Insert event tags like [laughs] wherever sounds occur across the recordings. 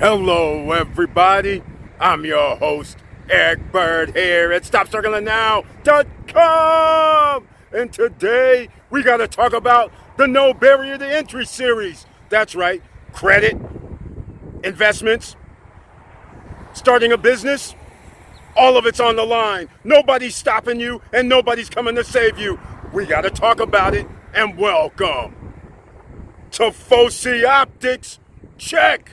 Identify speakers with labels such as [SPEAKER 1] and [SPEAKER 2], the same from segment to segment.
[SPEAKER 1] Hello, everybody. I'm your host, Eric Bird, here at StopStrugglingNow.com. And today we got to talk about the No Barrier to Entry series. That's right, credit, investments, starting a business. All of it's on the line. Nobody's stopping you, and nobody's coming to save you. We got to talk about it. And welcome to Foci Optics. Check.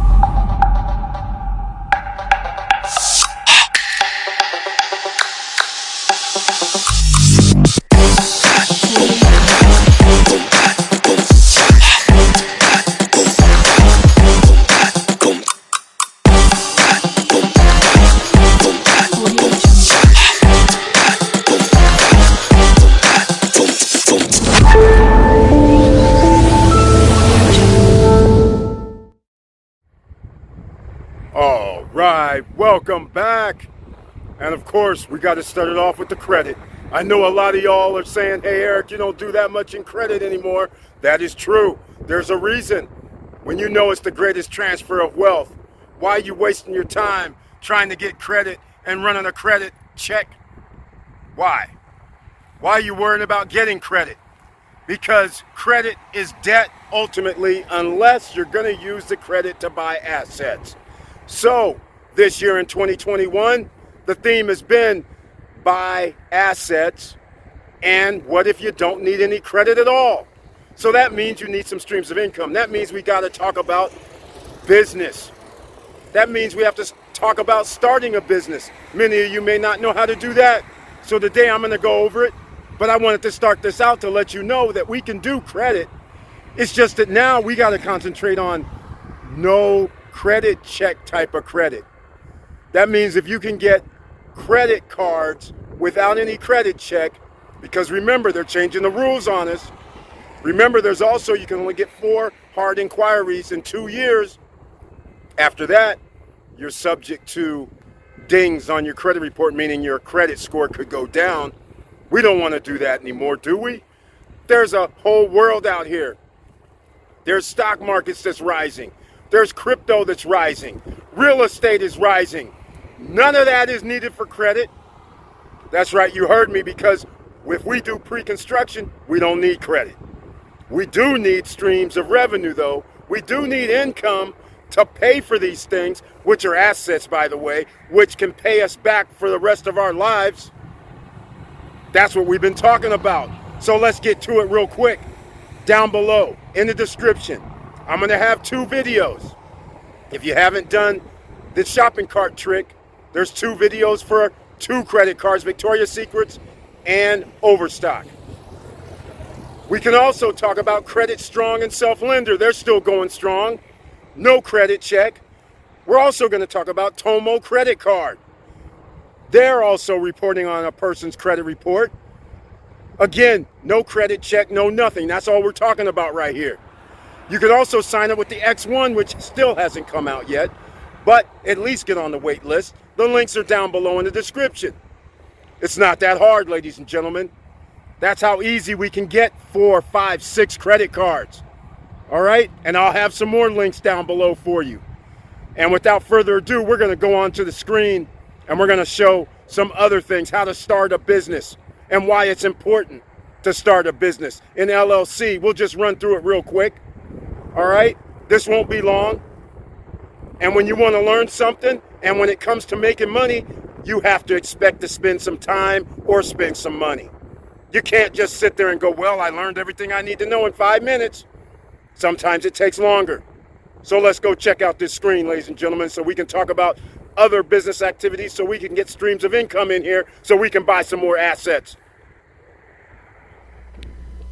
[SPEAKER 1] Right, welcome back. And of course, we got to start it off with the credit. I know a lot of y'all are saying, hey, Eric, you don't do that much in credit anymore. That is true. There's a reason. When you know it's the greatest transfer of wealth, why are you wasting your time trying to get credit and running a credit check? Why? Why are you worrying about getting credit? Because credit is debt ultimately, unless you're going to use the credit to buy assets. So, this year in 2021, the theme has been buy assets. And what if you don't need any credit at all? So that means you need some streams of income. That means we got to talk about business. That means we have to talk about starting a business. Many of you may not know how to do that. So today I'm going to go over it. But I wanted to start this out to let you know that we can do credit. It's just that now we got to concentrate on no credit check type of credit. That means if you can get credit cards without any credit check, because remember, they're changing the rules on us. Remember, there's also, you can only get four hard inquiries in two years. After that, you're subject to dings on your credit report, meaning your credit score could go down. We don't want to do that anymore, do we? There's a whole world out here. There's stock markets that's rising. There's crypto that's rising. Real estate is rising. None of that is needed for credit. That's right, you heard me because if we do pre construction, we don't need credit. We do need streams of revenue, though. We do need income to pay for these things, which are assets, by the way, which can pay us back for the rest of our lives. That's what we've been talking about. So let's get to it real quick. Down below in the description, I'm going to have two videos. If you haven't done the shopping cart trick, there's two videos for two credit cards Victoria's Secrets and Overstock. We can also talk about Credit Strong and Self Lender. They're still going strong. No credit check. We're also going to talk about Tomo Credit Card. They're also reporting on a person's credit report. Again, no credit check, no nothing. That's all we're talking about right here. You could also sign up with the X1, which still hasn't come out yet, but at least get on the wait list. The links are down below in the description. It's not that hard, ladies and gentlemen. That's how easy we can get four, five, six credit cards. All right? And I'll have some more links down below for you. And without further ado, we're going to go onto the screen and we're going to show some other things how to start a business and why it's important to start a business in LLC. We'll just run through it real quick. All right? This won't be long. And when you want to learn something, and when it comes to making money, you have to expect to spend some time or spend some money. You can't just sit there and go, Well, I learned everything I need to know in five minutes. Sometimes it takes longer. So let's go check out this screen, ladies and gentlemen, so we can talk about other business activities so we can get streams of income in here so we can buy some more assets.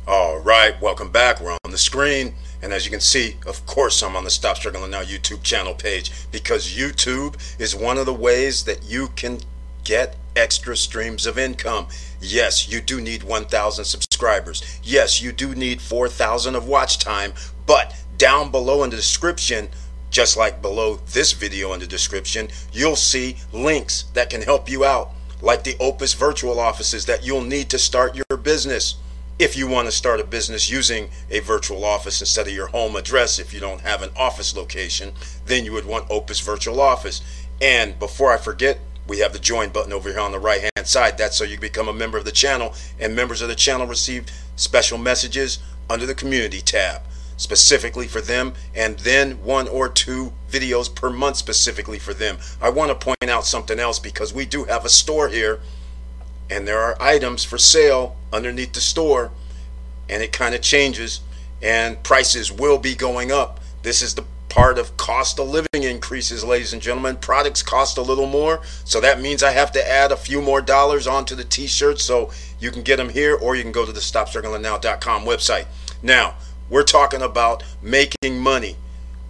[SPEAKER 1] All right, welcome back. We're on the screen. And as you can see, of course, I'm on the Stop Struggling Now YouTube channel page because YouTube is one of the ways that you can get extra streams of income. Yes, you do need 1,000 subscribers. Yes, you do need 4,000 of watch time. But down below in the description, just like below this video in the description, you'll see links that can help you out, like the Opus virtual offices that you'll need to start your business. If you want to start a business using a virtual office instead of your home address, if you don't have an office location, then you would want Opus Virtual Office. And before I forget, we have the join button over here on the right hand side. That's so you become a member of the channel, and members of the channel receive special messages under the community tab specifically for them, and then one or two videos per month specifically for them. I want to point out something else because we do have a store here, and there are items for sale underneath the store, and it kind of changes, and prices will be going up. This is the part of cost of living increases, ladies and gentlemen. Products cost a little more, so that means I have to add a few more dollars onto the t-shirts so you can get them here or you can go to the stopstrugglingnow.com website. Now, we're talking about making money.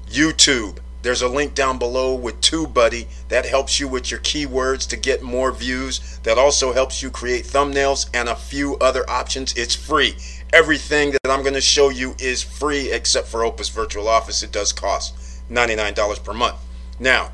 [SPEAKER 1] YouTube. There's a link down below with TubeBuddy that helps you with your keywords to get more views. That also helps you create thumbnails and a few other options. It's free. Everything that I'm going to show you is free except for Opus Virtual Office. It does cost $99 per month. Now,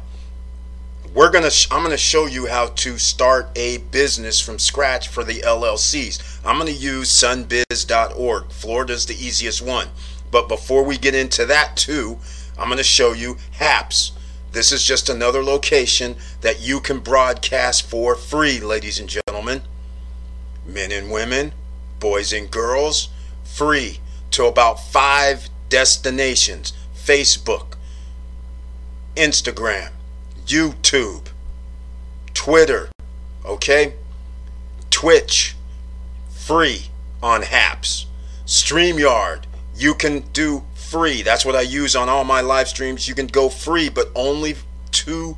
[SPEAKER 1] we're gonna I'm gonna show you how to start a business from scratch for the LLCs. I'm gonna use sunbiz.org. Florida's the easiest one. But before we get into that too, I'm gonna show you HAPS. This is just another location that you can broadcast for free, ladies and gentlemen. Men and women, boys and girls, free to about five destinations Facebook, Instagram, YouTube, Twitter, okay? Twitch, free on Haps. StreamYard, you can do free. That's what I use on all my live streams. You can go free, but only two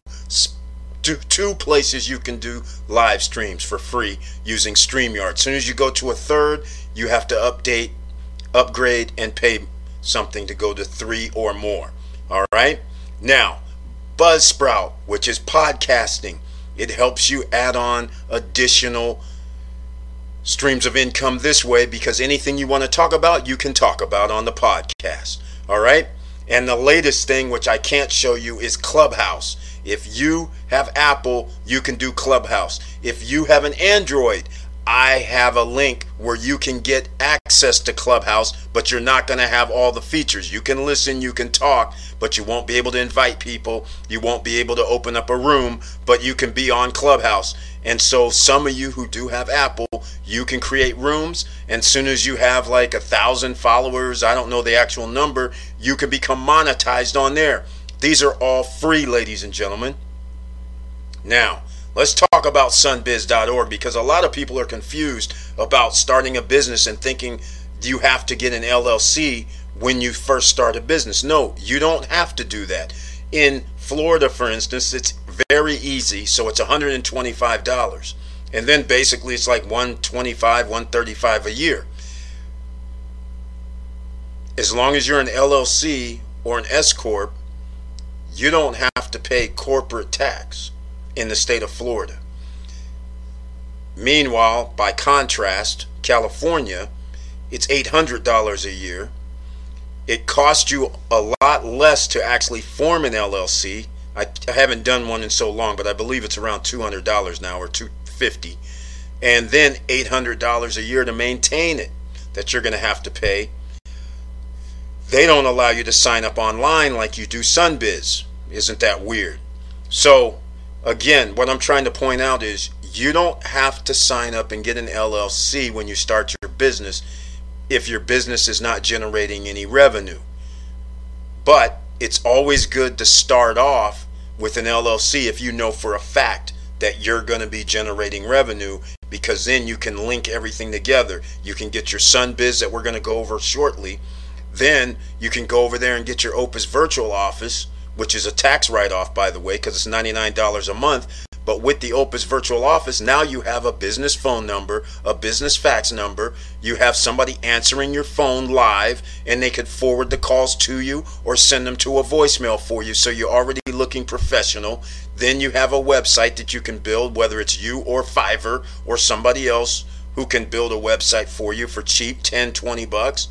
[SPEAKER 1] two places you can do live streams for free using StreamYard. As soon as you go to a third, you have to update, upgrade, and pay something to go to three or more. All right? Now, Buzzsprout, which is podcasting. It helps you add on additional streams of income this way because anything you want to talk about, you can talk about on the podcast. All right? And the latest thing, which I can't show you, is Clubhouse. If you have Apple, you can do Clubhouse. If you have an Android, I have a link where you can get access to Clubhouse, but you're not going to have all the features. You can listen, you can talk, but you won't be able to invite people. You won't be able to open up a room, but you can be on Clubhouse. And so, some of you who do have Apple, you can create rooms. And soon as you have like a thousand followers, I don't know the actual number, you can become monetized on there. These are all free, ladies and gentlemen. Now, Let's talk about sunbiz.org because a lot of people are confused about starting a business and thinking you have to get an LLC when you first start a business. No, you don't have to do that. In Florida, for instance, it's very easy, so it's $125. And then basically it's like 125, 135 a year. As long as you're an LLC or an S corp, you don't have to pay corporate tax in the state of Florida. Meanwhile, by contrast, California, it's $800 a year. It costs you a lot less to actually form an LLC. I, I haven't done one in so long, but I believe it's around $200 now or 250 and then $800 a year to maintain it that you're going to have to pay. They don't allow you to sign up online like you do Sunbiz. Isn't that weird? So, again, what I'm trying to point out is you don't have to sign up and get an LLC when you start your business if your business is not generating any revenue. But it's always good to start off with an LLC if you know for a fact that you're going to be generating revenue because then you can link everything together. You can get your Sunbiz that we're going to go over shortly. Then you can go over there and get your Opus virtual office which is a tax write off, by the way, because it's $99 a month. But with the Opus Virtual Office, now you have a business phone number, a business fax number. You have somebody answering your phone live, and they could forward the calls to you or send them to a voicemail for you. So you're already looking professional. Then you have a website that you can build, whether it's you or Fiverr or somebody else who can build a website for you for cheap 10, 20 bucks.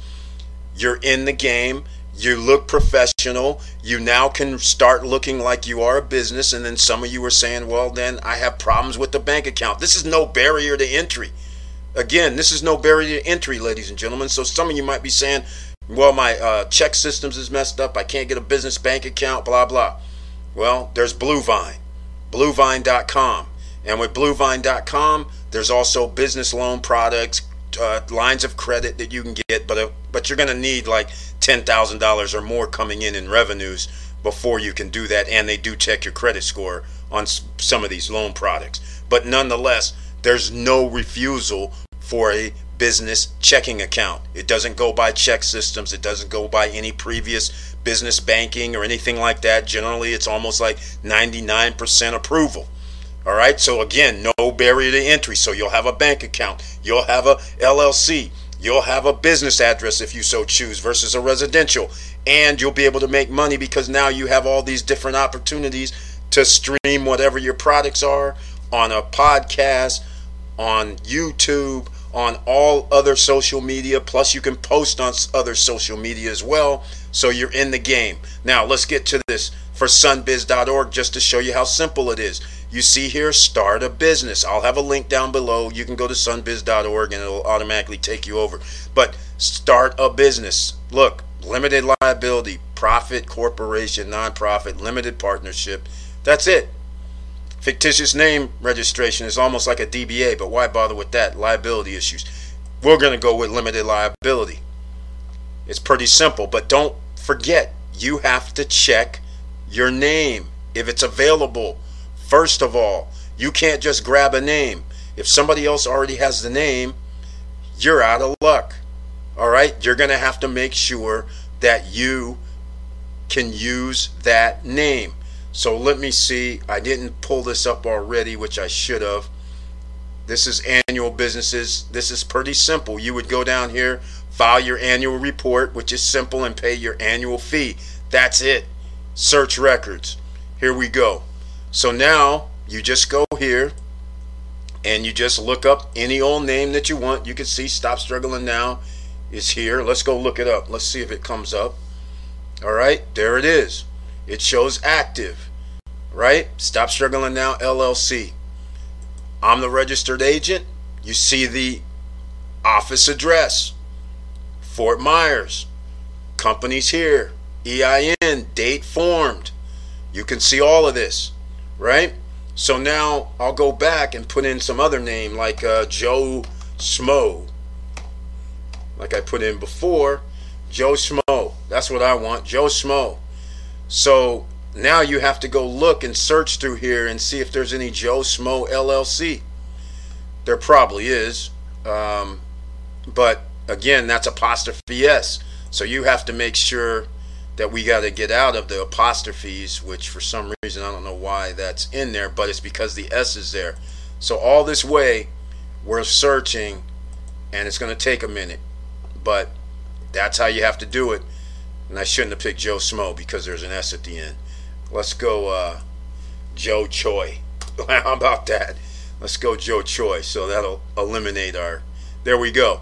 [SPEAKER 1] You're in the game you look professional. You now can start looking like you are a business. And then some of you are saying, well, then I have problems with the bank account. This is no barrier to entry. Again, this is no barrier to entry, ladies and gentlemen. So some of you might be saying, well, my uh, ChexSystems is messed up. I can't get a business bank account, blah, blah. Well, there's Bluevine, bluevine.com. And with bluevine.com, there's also business loan products, uh, lines of credit that you can get, but uh, but you're going to need like ten thousand dollars or more coming in in revenues before you can do that. And they do check your credit score on some of these loan products. But nonetheless, there's no refusal for a business checking account. It doesn't go by ChexSystems. It doesn't go by any previous business banking or anything like that. Generally, it's almost like 99% approval. All right. So again, no barrier to entry. So you'll have a bank account. You'll have a LLC. You'll have a business address if you so choose versus a residential. And you'll be able to make money because now you have all these different opportunities to stream whatever your products are on a podcast, on YouTube, on all other social media. Plus, you can post on other social media as well. So you're in the game. Now, let's get to this for sunbiz.org just to show you how simple it is. You see here, start a business. I'll have a link down below. You can go to sunbiz.org and it'll automatically take you over. But start a business. Look, limited liability, profit corporation, nonprofit, limited partnership. That's it. Fictitious name registration is almost like a DBA, but why bother with that? Liability issues. We're going to go with limited liability. It's pretty simple, but don't forget, you have to check your name if it's available First of all, you can't just grab a name. If somebody else already has the name, you're out of luck. All right? You're going to have to make sure that you can use that name. So let me see. I didn't pull this up already, which I should have. This is annual businesses. This is pretty simple. You would go down here, file your annual report, which is simple, and pay your annual fee. That's it. Search records. Here we go. So now you just go here and you just look up any old name that you want. You can see Stop Struggling Now is here. Let's go look it up. Let's see if it comes up. All right, there it is. It shows active, right? Stop Struggling Now LLC. I'm the registered agent. You see the office address, Fort Myers. Companies here, EIN, date formed. You can see all of this right? So now I'll go back and put in some other name like uh, Joe Smo, like I put in before. Joe Smo. That's what I want. Joe Smo. So now you have to go look and search through here and see if there's any Joe Smo LLC. There probably is. Um, but again, that's apostrophe S. So you have to make sure that we got to get out of the apostrophes, which for some reason I don't know why that's in there, but it's because the S is there. So all this way, we're searching, and it's going to take a minute, but that's how you have to do it. And I shouldn't have picked Joe Smo because there's an S at the end. Let's go uh, Joe Choi. [laughs] how about that? Let's go Joe Choi. So that'll eliminate our. There we go.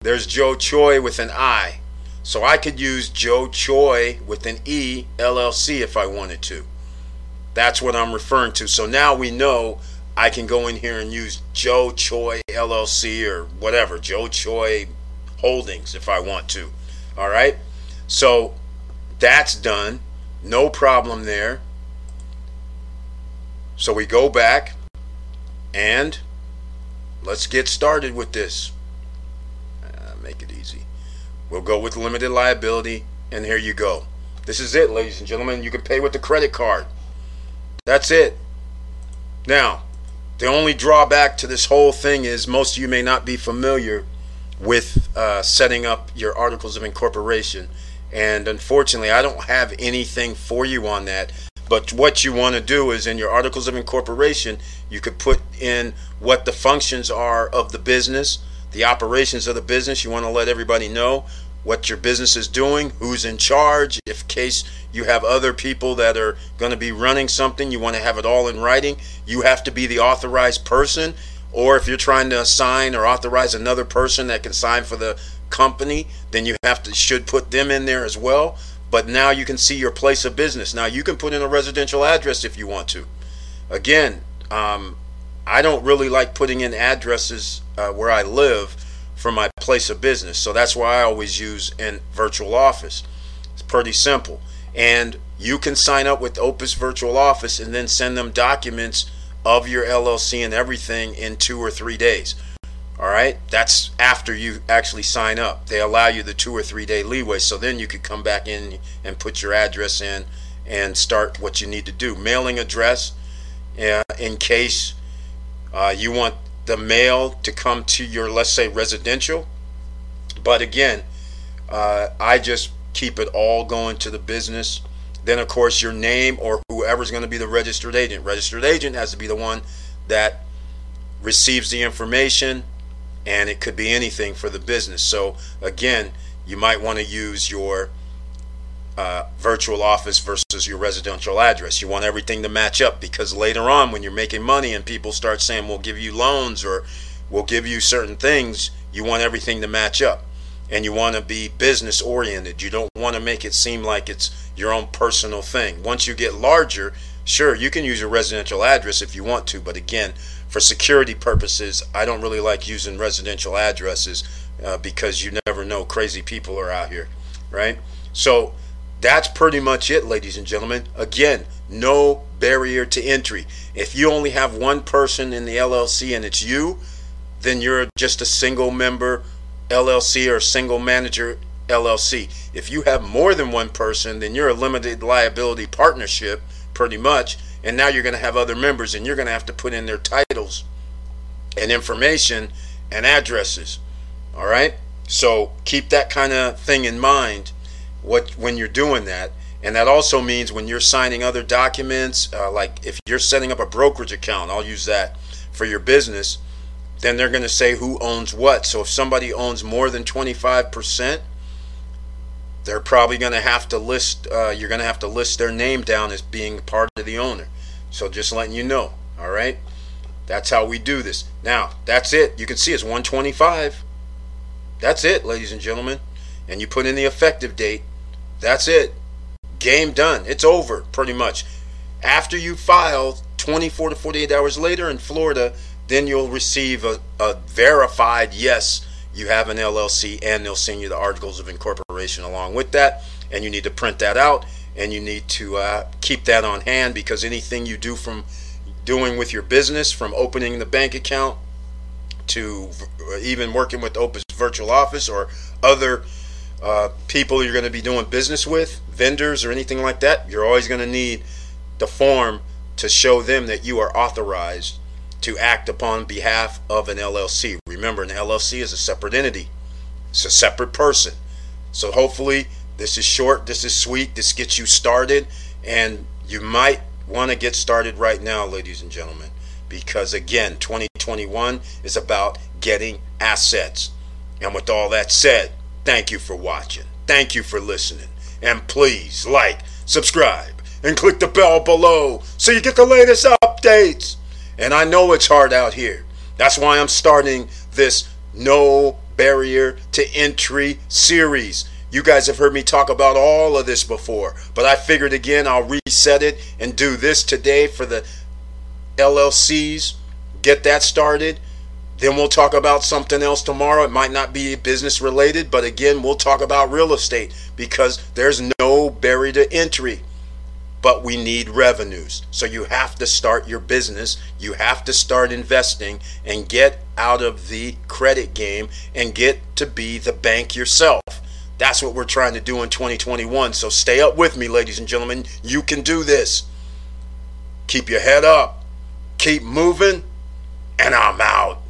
[SPEAKER 1] There's Joe Choi with an I. So I could use Joe Choi with an E LLC if I wanted to. That's what I'm referring to. So now we know I can go in here and use Joe Choi LLC or whatever, Joe Choi Holdings if I want to. All right? So that's done. No problem there. So we go back and let's get started with this. Uh, make it easy. We'll go with limited liability, and here you go. This is it, ladies and gentlemen. You can pay with the credit card. That's it. Now, the only drawback to this whole thing is most of you may not be familiar with uh, setting up your articles of incorporation. And unfortunately, I don't have anything for you on that. But what you want to do is in your articles of incorporation, you could put in what the functions are of the business, the operations of the business. You want to let everybody know what your business is doing, who's in charge. If case you have other people that are going to be running something, you want to have it all in writing. You have to be the authorized person. Or if you're trying to assign or authorize another person that can sign for the company, then you have to should put them in there as well. but now you can see your place of business. Now you can put in a residential address if you want to. Again, um, I don't really like putting in addresses uh, where I live for my place of business. So that's why I always use in virtual office. It's pretty simple. And you can sign up with Opus Virtual Office and then send them documents of your LLC and everything in two or three days. All right, that's after you actually sign up. They allow you the two or three day leeway, so then you could come back in and put your address in and start what you need to do. Mailing address, uh, in case uh, you want the mail to come to your, let's say, residential. But again, uh, I just keep it all going to the business. Then, of course, your name or whoever's going to be the registered agent. Registered agent has to be the one that receives the information and it could be anything for the business. So again, you might want to use your uh, virtual office versus your residential address. You want everything to match up because later on, when you're making money and people start saying, "We'll give you loans" or "We'll give you certain things," you want everything to match up, and you want to be business oriented. You don't want to make it seem like it's your own personal thing. Once you get larger, sure, you can use your residential address if you want to, but again, for security purposes, I don't really like using residential addresses uh, because you never know crazy people are out here, right? So that's pretty much it, ladies and gentlemen. Again, no barrier to entry. If you only have one person in the LLC and it's you, then you're just a single member LLC or single manager LLC. If you have more than one person, then you're a limited liability partnership, pretty much and now you're going to have other members and you're going to have to put in their titles and information and addresses all right so keep that kind of thing in mind what when you're doing that and that also means when you're signing other documents uh, like if you're setting up a brokerage account i'll use that for your business then they're going to say who owns what so if somebody owns more than 25% they're probably going to have to list uh, you're going to have to list their name down as being part of the owner so just letting you know, all right? That's how we do this. Now, that's it. You can see it's 125. That's it, ladies and gentlemen. And you put in the effective date. That's it. Game done. It's over, pretty much. After you file 24 to 48 hours later in Florida, then you'll receive a, a verified yes, you have an LLC, and they'll send you the articles of incorporation along with that. And you need to print that out and you need to uh, keep that on hand because anything you do from doing with your business, from opening the bank account to even working with Opus Virtual Office or other uh, people you're going to be doing business with, vendors or anything like that, you're always going to need the form to show them that you are authorized to act upon behalf of an LLC. Remember, an LLC is a separate entity, it's a separate person. So hopefully, this is short, this is sweet, this gets you started, and you might want to get started right now, ladies and gentlemen, because again, 2021 is about getting assets. And with all that said, thank you for watching, thank you for listening, and please like, subscribe, and click the bell below so you get the latest updates. And I know it's hard out here. That's why I'm starting this No Barrier to Entry series you guys have heard me talk about all of this before, but I figured again I'll reset it and do this today for the LLCs, get that started. Then we'll talk about something else tomorrow. It might not be business related, but again, we'll talk about real estate because there's no barrier to entry. But we need revenues. So you have to start your business. You have to start investing and get out of the credit game and get to be the bank yourself. That's what we're trying to do in 2021. So stay up with me, ladies and gentlemen. You can do this. Keep your head up, keep moving, and I'm out.